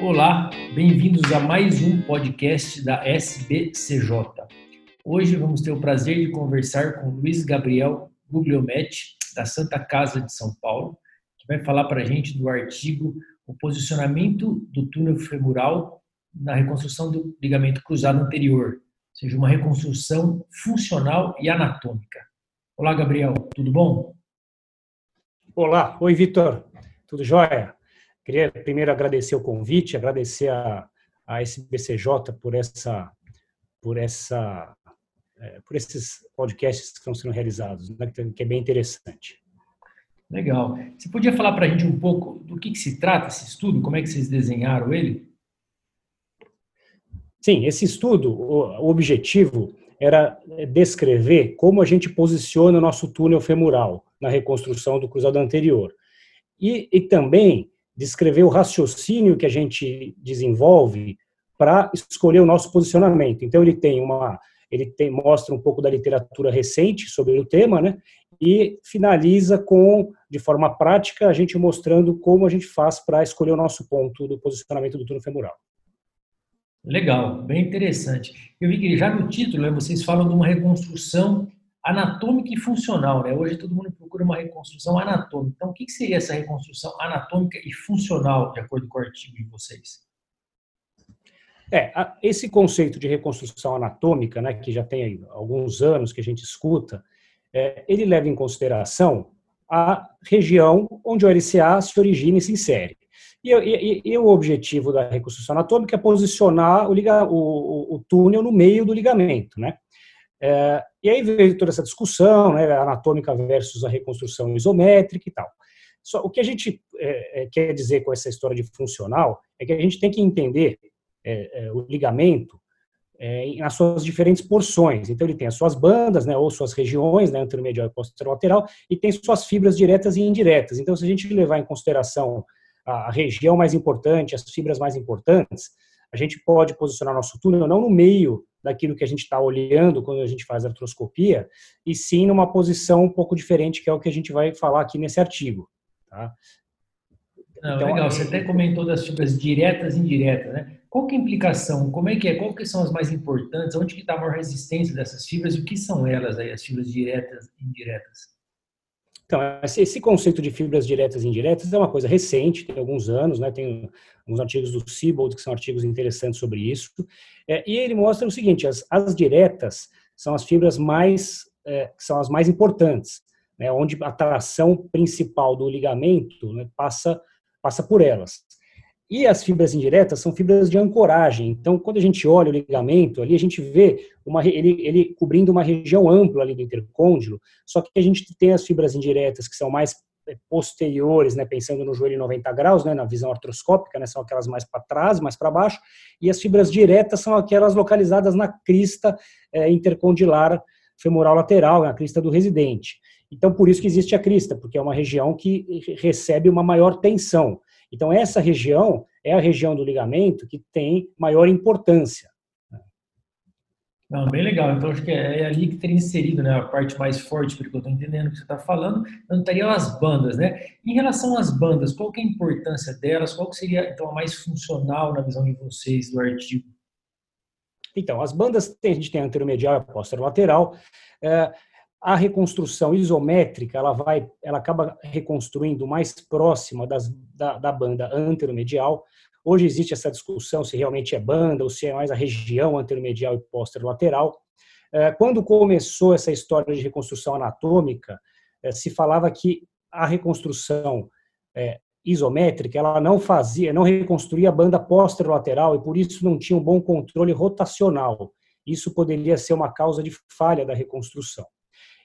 Olá, bem-vindos a mais um podcast da SBCJ. Hoje vamos ter o prazer de conversar com Luiz Gabriel Gugliometti, da Santa Casa de São Paulo, que vai falar para a gente do artigo O posicionamento do túnel femoral na reconstrução do ligamento cruzado anterior, ou seja, uma reconstrução funcional e anatômica. Olá, Gabriel, tudo bom? Olá, oi, Vitor, tudo jóia? Queria primeiro agradecer o convite, agradecer a, a SBCJ por essa, por essa, é, por esses podcasts que estão sendo realizados, né, que é bem interessante. Legal. Você podia falar para a gente um pouco do que, que se trata esse estudo? Como é que vocês desenharam ele? Sim, esse estudo, o objetivo era descrever como a gente posiciona o nosso túnel femoral na reconstrução do cruzado anterior. E, e também descrever o raciocínio que a gente desenvolve para escolher o nosso posicionamento. Então ele tem uma ele tem, mostra um pouco da literatura recente sobre o tema, né? E finaliza com, de forma prática, a gente mostrando como a gente faz para escolher o nosso ponto do posicionamento do túnel femoral. Legal, bem interessante. Eu vi que já no título né, vocês falam de uma reconstrução anatômica e funcional, né? Hoje todo mundo procura uma reconstrução anatômica. Então, o que seria essa reconstrução anatômica e funcional, de acordo com o artigo de vocês? É, esse conceito de reconstrução anatômica, né, que já tem alguns anos que a gente escuta, é, ele leva em consideração a região onde o LCA se origina e se insere. E, e, e, o objetivo da reconstrução anatômica é posicionar o, liga, o, o túnel no meio do ligamento, né? É, e aí veio toda essa discussão, né, anatômica versus a reconstrução isométrica e tal. Só, o que a gente é, é, quer dizer com essa história de funcional é que a gente tem que entender é, é o ligamento é, nas suas diferentes porções. Então, ele tem as suas bandas, né, ou suas regiões, né, anteromedial e posterolateral, e tem suas fibras diretas e indiretas. Então, se a gente levar em consideração a região mais importante, as fibras mais importantes, a gente pode posicionar nosso túnel não no meio daquilo que a gente está olhando quando a gente faz a artroscopia, e sim numa posição um pouco diferente, que é o que a gente vai falar aqui nesse artigo. Tá? Não, então, legal, você até comentou das fibras diretas e indiretas, né? Qual que é a implicação? Como é que é? Qual que são as mais importantes? Onde que está a maior resistência dessas fibras? E o que são elas aí, as fibras diretas e indiretas? Então, esse conceito de fibras diretas e indiretas é uma coisa recente, tem alguns anos, né? Tem alguns artigos do Siebold que são artigos interessantes sobre isso. É, e ele mostra o seguinte: as, as diretas são as fibras mais, é, são as mais importantes, né? Onde a tração principal do ligamento né, passa, passa por elas. E as fibras indiretas são fibras de ancoragem. Então, quando a gente olha o ligamento, ali a gente vê uma, ele, ele cobrindo uma região ampla ali do intercôndilo, só que a gente tem as fibras indiretas que são mais é, posteriores, né, pensando no joelho em 90 graus, né, na visão artroscópica, né, são aquelas mais para trás, mais para baixo, e as fibras diretas são aquelas localizadas na crista é, intercondilar femoral lateral, na crista do residente. Então, por isso que existe a crista, porque é uma região que recebe uma maior tensão. Então, essa região é a região do ligamento que tem maior importância. Não, bem legal. Então, acho que é, é ali que teria inserido né, a parte mais forte, porque eu estou entendendo o que você está falando, não estariam as bandas, né? Em relação às bandas, qual que é a importância delas? Qual que seria, então, a mais funcional na visão de vocês do artigo? Então, as bandas, a gente tem a anteromedial e a posterolateral. É, a reconstrução isométrica ela vai, ela acaba reconstruindo mais próxima das, da, da banda anteromedial. Hoje existe essa discussão se realmente é banda ou se é mais a região anteromedial e posterolateral. É, quando começou essa história de reconstrução anatômica, é, se falava que a reconstrução é, isométrica ela não fazia, não reconstruía a banda posterolateral e por isso não tinha um bom controle rotacional. Isso poderia ser uma causa de falha da reconstrução.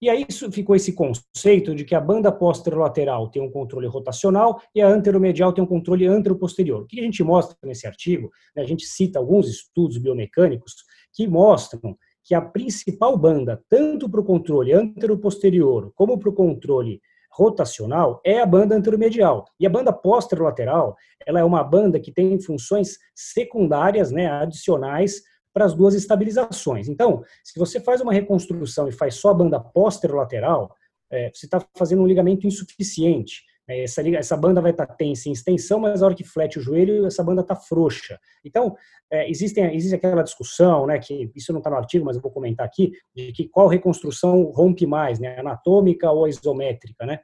E aí ficou esse conceito de que a banda posterolateral tem um controle rotacional e a anteromedial tem um controle anteroposterior. O que a gente mostra nesse artigo, né, a gente cita alguns estudos biomecânicos que mostram que a principal banda, tanto para o controle anteroposterior como para o controle rotacional, é a banda anteromedial. E a banda posterolateral, ela é uma banda que tem funções secundárias, né, adicionais para as duas estabilizações. Então, se você faz uma reconstrução e faz só a banda posterolateral, é, você está fazendo um ligamento insuficiente. É, essa, essa banda vai estar tá tensa em extensão, mas na hora que flete o joelho, essa banda está frouxa. Então, é, existem, existe aquela discussão, né, que isso não está no artigo, mas eu vou comentar aqui, de que qual reconstrução rompe mais, né, anatômica ou isométrica, né?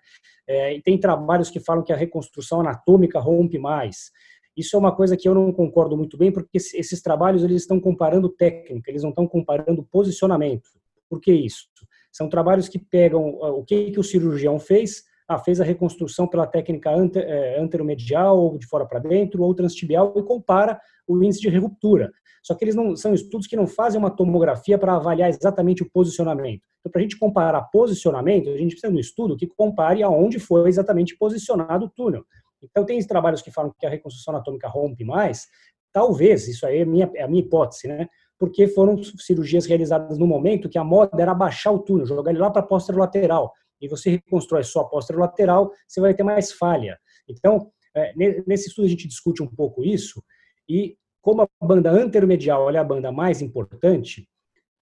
É, e tem trabalhos que falam que a reconstrução anatômica rompe mais. Isso é uma coisa que eu não concordo muito bem, porque esses trabalhos eles estão comparando técnica, eles não estão comparando posicionamento. Por que isso? São trabalhos que pegam o que, que o cirurgião fez, ah, fez a reconstrução pela técnica é, anteromedial, ou de fora para dentro, ou transtibial, e compara o índice de ruptura. Só que eles não são estudos que não fazem uma tomografia para avaliar exatamente o posicionamento. Então, para a gente comparar posicionamento, a gente precisa de um estudo que compare aonde foi exatamente posicionado o túnel. Então, tem trabalhos que falam que a reconstrução anatômica rompe mais. Talvez, isso aí é a minha, é a minha hipótese, né? Porque foram cirurgias realizadas no momento que a moda era baixar o túnel, jogar ele lá para a lateral e você reconstrói só a lateral, você vai ter mais falha. Então, é, nesse estudo a gente discute um pouco isso, e como a banda anteromedial é a banda mais importante,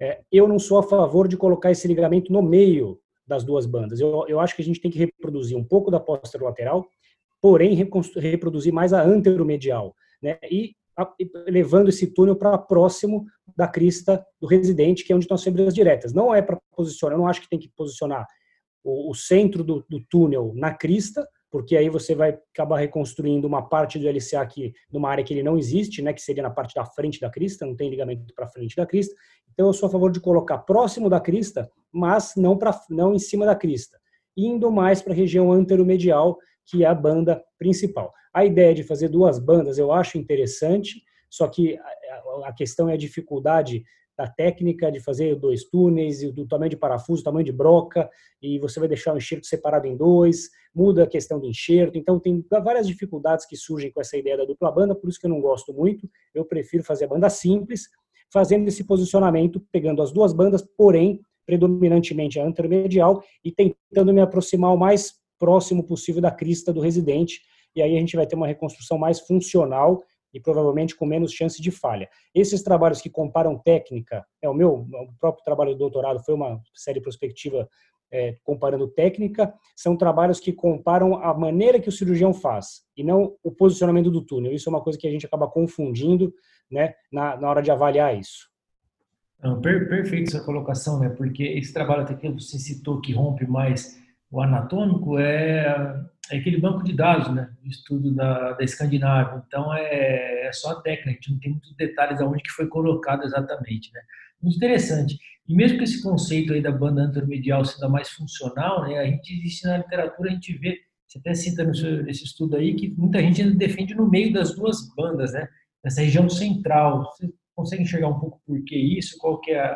é, eu não sou a favor de colocar esse ligamento no meio das duas bandas. Eu, eu acho que a gente tem que reproduzir um pouco da lateral, porém reproduzir mais a anteromedial, né? E levando esse túnel para próximo da crista do residente, que é onde estão as fibras diretas. Não é para posicionar, eu não acho que tem que posicionar o, o centro do, do, túnel na crista, porque aí você vai acabar reconstruindo uma parte do LCA aqui numa área que ele não existe, né, que seria na parte da frente da crista, não tem ligamento para frente da crista. Então eu sou a favor de colocar próximo da crista, mas não para não em cima da crista, indo mais para a região anteromedial, que é a banda principal. A ideia de fazer duas bandas eu acho interessante, só que a questão é a dificuldade da técnica de fazer dois túneis, do tamanho de parafuso, tamanho de broca, e você vai deixar o enxerto separado em dois, muda a questão do enxerto. Então, tem várias dificuldades que surgem com essa ideia da dupla banda, por isso que eu não gosto muito. Eu prefiro fazer a banda simples, fazendo esse posicionamento, pegando as duas bandas, porém, predominantemente a anteromedial, e tentando me aproximar o mais próximo possível da crista do residente, e aí a gente vai ter uma reconstrução mais funcional e provavelmente com menos chance de falha. Esses trabalhos que comparam técnica, é o meu o próprio trabalho de doutorado foi uma série prospectiva é, comparando técnica, são trabalhos que comparam a maneira que o cirurgião faz e não o posicionamento do túnel. Isso é uma coisa que a gente acaba confundindo, né, na, na hora de avaliar isso. Não, per, perfeito essa colocação, né? Porque esse trabalho até que você citou que rompe mais o anatômico é é aquele banco de dados, né, do estudo da, da Escandinávia. Então é, é, só a técnica, a gente não tem muitos detalhes aonde que foi colocado exatamente, né. Muito interessante. E mesmo que esse conceito aí da banda anteromedial seja mais funcional, né, a gente existe na literatura, a gente vê, você até cita nesse estudo aí, que muita gente ainda defende no meio das duas bandas, né, nessa região central. Você consegue enxergar um pouco por que isso? Qual que é a,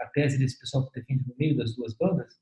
a tese desse pessoal que defende no meio das duas bandas?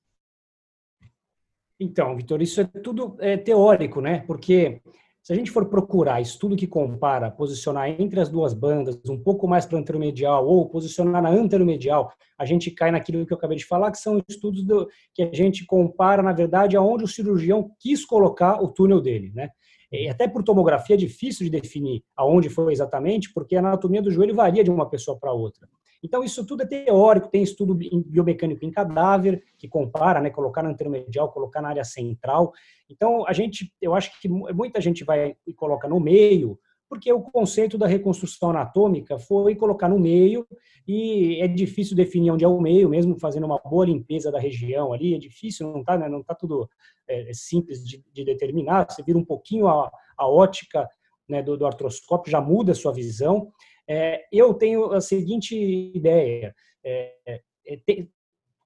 Então, Vitor, isso é tudo é, teórico, né? Porque se a gente for procurar estudo que compara, posicionar entre as duas bandas, um pouco mais para o anteromedial ou posicionar na anteromedial, a gente cai naquilo que eu acabei de falar, que são estudos do, que a gente compara, na verdade, aonde o cirurgião quis colocar o túnel dele, né? E até por tomografia é difícil de definir aonde foi exatamente, porque a anatomia do joelho varia de uma pessoa para outra. Então, isso tudo é teórico, tem estudo biomecânico em cadáver, que compara, né, colocar na anteromedial, colocar na área central. Então, a gente, eu acho que muita gente vai e coloca no meio, porque o conceito da reconstrução anatômica foi colocar no meio e é difícil definir onde é o meio, mesmo fazendo uma boa limpeza da região ali, é difícil, não está né, não tá tudo é, é, simples de, de, determinar, você vira um pouquinho a, a ótica né, do, do artroscópio, já muda a sua visão, é, eu tenho a seguinte ideia: é, é, tem,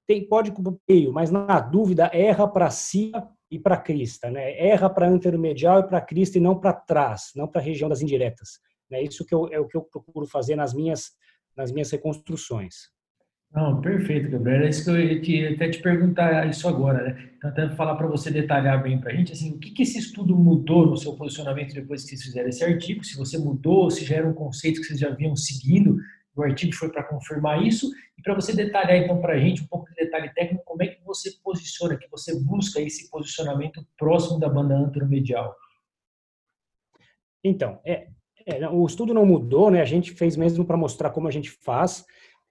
tem, pode meio, mas na dúvida erra para cima e para crista, né? Erra para anteromedial e para crista e não para trás, não para a região das indiretas. É isso que eu, é o que eu procuro fazer nas minhas nas minhas reconstruções. Não, perfeito, Gabriel. É isso que eu ia até te perguntar isso agora, né? Então, até falar para você detalhar bem para a gente, assim, o que, que esse estudo mudou no seu posicionamento depois que vocês fizeram esse artigo? Se você mudou, se já era um conceito que vocês já vinham seguindo, o artigo foi para confirmar isso, e para você detalhar então para a gente um pouco de detalhe técnico, como é que você posiciona, que você busca esse posicionamento próximo da banda anteromedial? Então, é, é, o estudo não mudou, né? A gente fez mesmo para mostrar como a gente faz.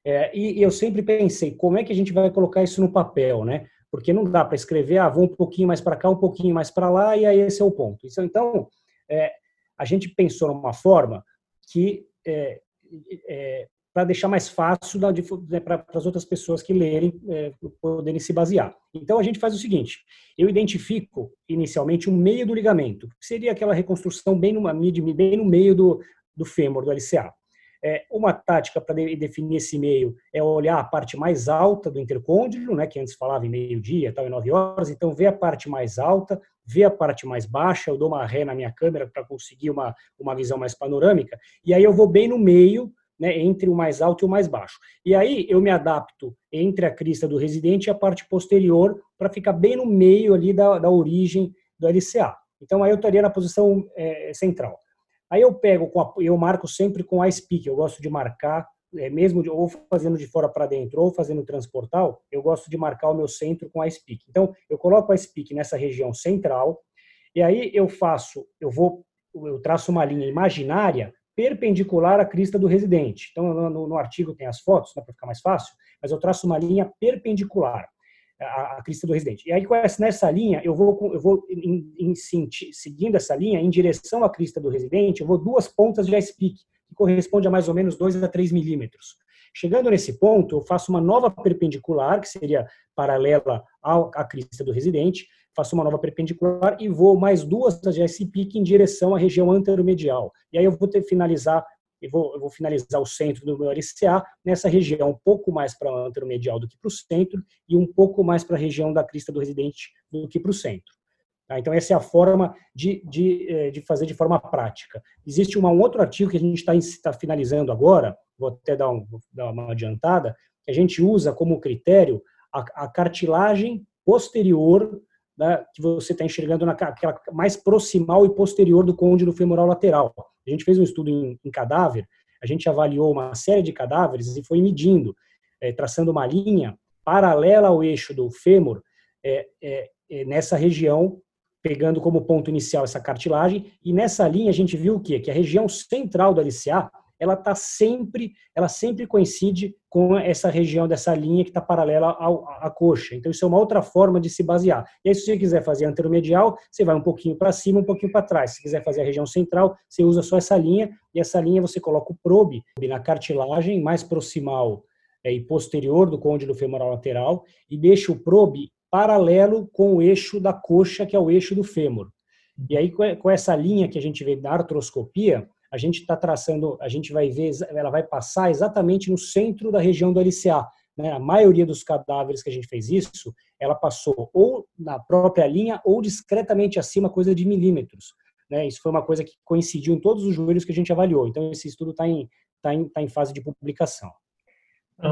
É, e, eu sempre pensei, como é que a gente vai colocar isso no papel, né? porque não dá para escrever, ah, vou um pouquinho mais para cá, um pouquinho mais para lá, e aí esse é o ponto. Então, é, a gente pensou numa forma que é, é, para deixar mais fácil né, para as outras pessoas que lerem é, poderem se basear. Então a gente faz o seguinte: eu identifico inicialmente um meio do ligamento, que seria aquela reconstrução bem, numa, bem no meio do, do fêmur, do LCA. É, uma tática para de, definir esse meio é olhar a parte mais alta do intercôndilo, né, que antes falava em meio-dia, tal, em nove horas, então ver a parte mais alta, ver a parte mais baixa, eu dou uma ré na minha câmera para conseguir uma, uma visão mais panorâmica, e aí eu vou bem no meio, né, entre o mais alto e o mais baixo. E aí eu me adapto entre a crista do residente e a parte posterior para ficar bem no meio ali da, da origem do LCA. Então aí eu estaria na posição é, central. Aí eu pego, a, eu marco sempre com a speak, eu gosto de marcar, é, mesmo de, ou fazendo de fora para dentro ou fazendo transportal, eu gosto de marcar o meu centro com a speak. Então, eu coloco a speak nessa região central, e aí eu faço, eu vou, eu traço uma linha imaginária perpendicular à crista do residente. Então, no, no artigo tem as fotos, né, para ficar mais fácil, mas eu traço uma linha perpendicular a, crista do residente. E aí, nessa linha, eu vou, eu vou em, seguindo essa linha, em direção à crista do residente, eu vou duas pontas de ice peak, que corresponde a mais ou menos 2 a 3 milímetros. Chegando nesse ponto, eu faço uma nova perpendicular, que seria paralela à crista do residente, faço uma nova perpendicular e vou mais duas de ice peak em direção à região anteromedial. E aí eu vou ter finalizar eu vou, vou finalizar o centro do meu RCA nessa região, um pouco mais para o anteromedial do que para o centro e um pouco mais para a região da crista do residente do que para o centro. Tá? Então, essa é a forma de, de, eh, de fazer de forma prática. Existe um outro artigo que a gente está tá finalizando agora, vou até dar, um, dar, uma adiantada, que a gente usa como critério a, a cartilagem posterior né, que você está enxergando naquela mais proximal e posterior do côndilo femoral lateral. A gente fez um estudo em, em cadáver, a gente avaliou uma série de cadáveres e foi medindo, é, traçando uma linha paralela ao eixo do fêmur é, é, nessa região, pegando como ponto inicial essa cartilagem, e nessa linha a gente viu o quê? Que a região central do LCA ela tá sempre, ela sempre coincide com essa região dessa linha que está paralela ao, à coxa. Então isso é uma outra forma de se basear. E aí se você quiser fazer anteromedial, você vai um pouquinho para cima, um pouquinho para trás. Se quiser fazer a região central, você usa só essa linha e essa linha você coloca o probe na cartilagem mais proximal é, e posterior do côndilo femoral lateral e deixa o probe paralelo com o eixo da coxa, que é o eixo do fêmur. E aí, com essa linha que a gente vê na artroscopia, a gente está traçando, a gente vai ver, ela vai passar exatamente no centro da região do LCA. Né? A maioria dos cadáveres que a gente fez isso, ela passou ou na própria linha ou discretamente acima, coisa de milímetros. Né? Isso foi uma coisa que coincidiu em todos os joelhos que a gente avaliou. Então, esse estudo está em, tá em, tá em fase de publicação.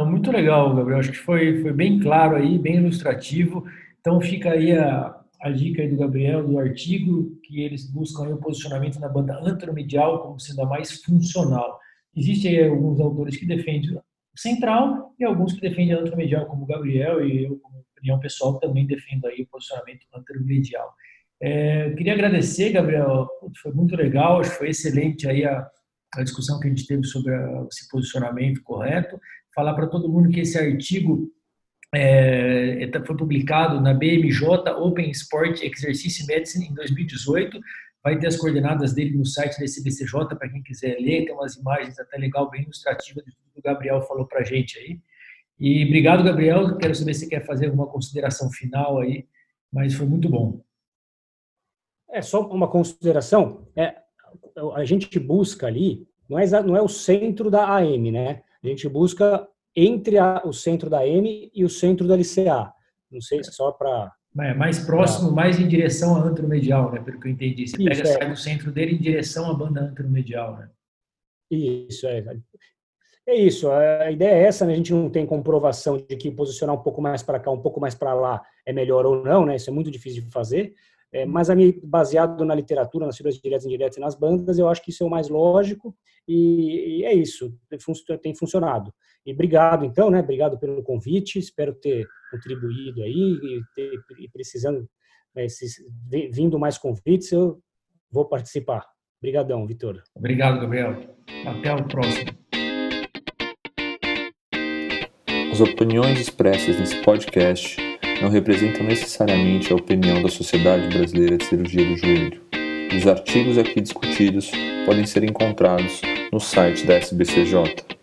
muito legal, Gabriel. Acho que foi, foi bem claro aí, bem ilustrativo. Então, fica aí a, a dica do Gabriel, do artigo, que eles buscam o posicionamento na banda anteromedial como sendo a mais funcional. Existem alguns autores que defendem central e alguns que defendem a anteromedial, como o Gabriel, e eu, como opinião pessoal, também defendo aí o posicionamento anteromedial. É, queria agradecer, Gabriel, foi muito legal, acho que foi excelente aí a, a discussão que a gente teve sobre a, esse posicionamento correto. Falar para todo mundo que esse artigo é, foi publicado na BMJ Open Sport Exercise Medicine em 2018. Vai ter as coordenadas dele no site da CBCJ para quem quiser ler. Tem umas imagens até legal, bem ilustrativas tudo que o Gabriel falou para a gente aí. E obrigado, Gabriel. Quero saber se quer fazer alguma consideração final aí, mas foi muito bom. É só uma consideração. É, a gente busca ali, não é, não é o centro da AM, né? A gente busca entre a, o centro da M e o centro da LCA. Não sei, só para... É, mais próximo, pra... mais em direção à antromedial, né? Pelo que eu entendi. Você Isso, pega, é. sai do centro dele em direção à banda antromedial, né? Isso, é. É isso, a ideia é essa, né? a gente não tem comprovação de que posicionar um pouco mais para cá, um pouco mais para lá é melhor ou não, né? Isso é muito difícil de fazer, é, mas a mim, baseado na literatura, nas fibras diretas e indiretas e nas bandas, eu acho que isso é o mais lógico e, e é isso, tem funcionado. E obrigado, então, né? Obrigado pelo convite. Espero ter contribuído aí e, ter, e precisando, né, se, vindo mais convites, eu vou participar. Obrigadão, Vitor. Obrigado, Gabriel. Até o próximo. As opiniões expressas nesse podcast não representam necessariamente a opinião da Sociedade Brasileira de Cirurgia do Joelho. Os artigos aqui discutidos podem ser encontrados no site da SBCJ.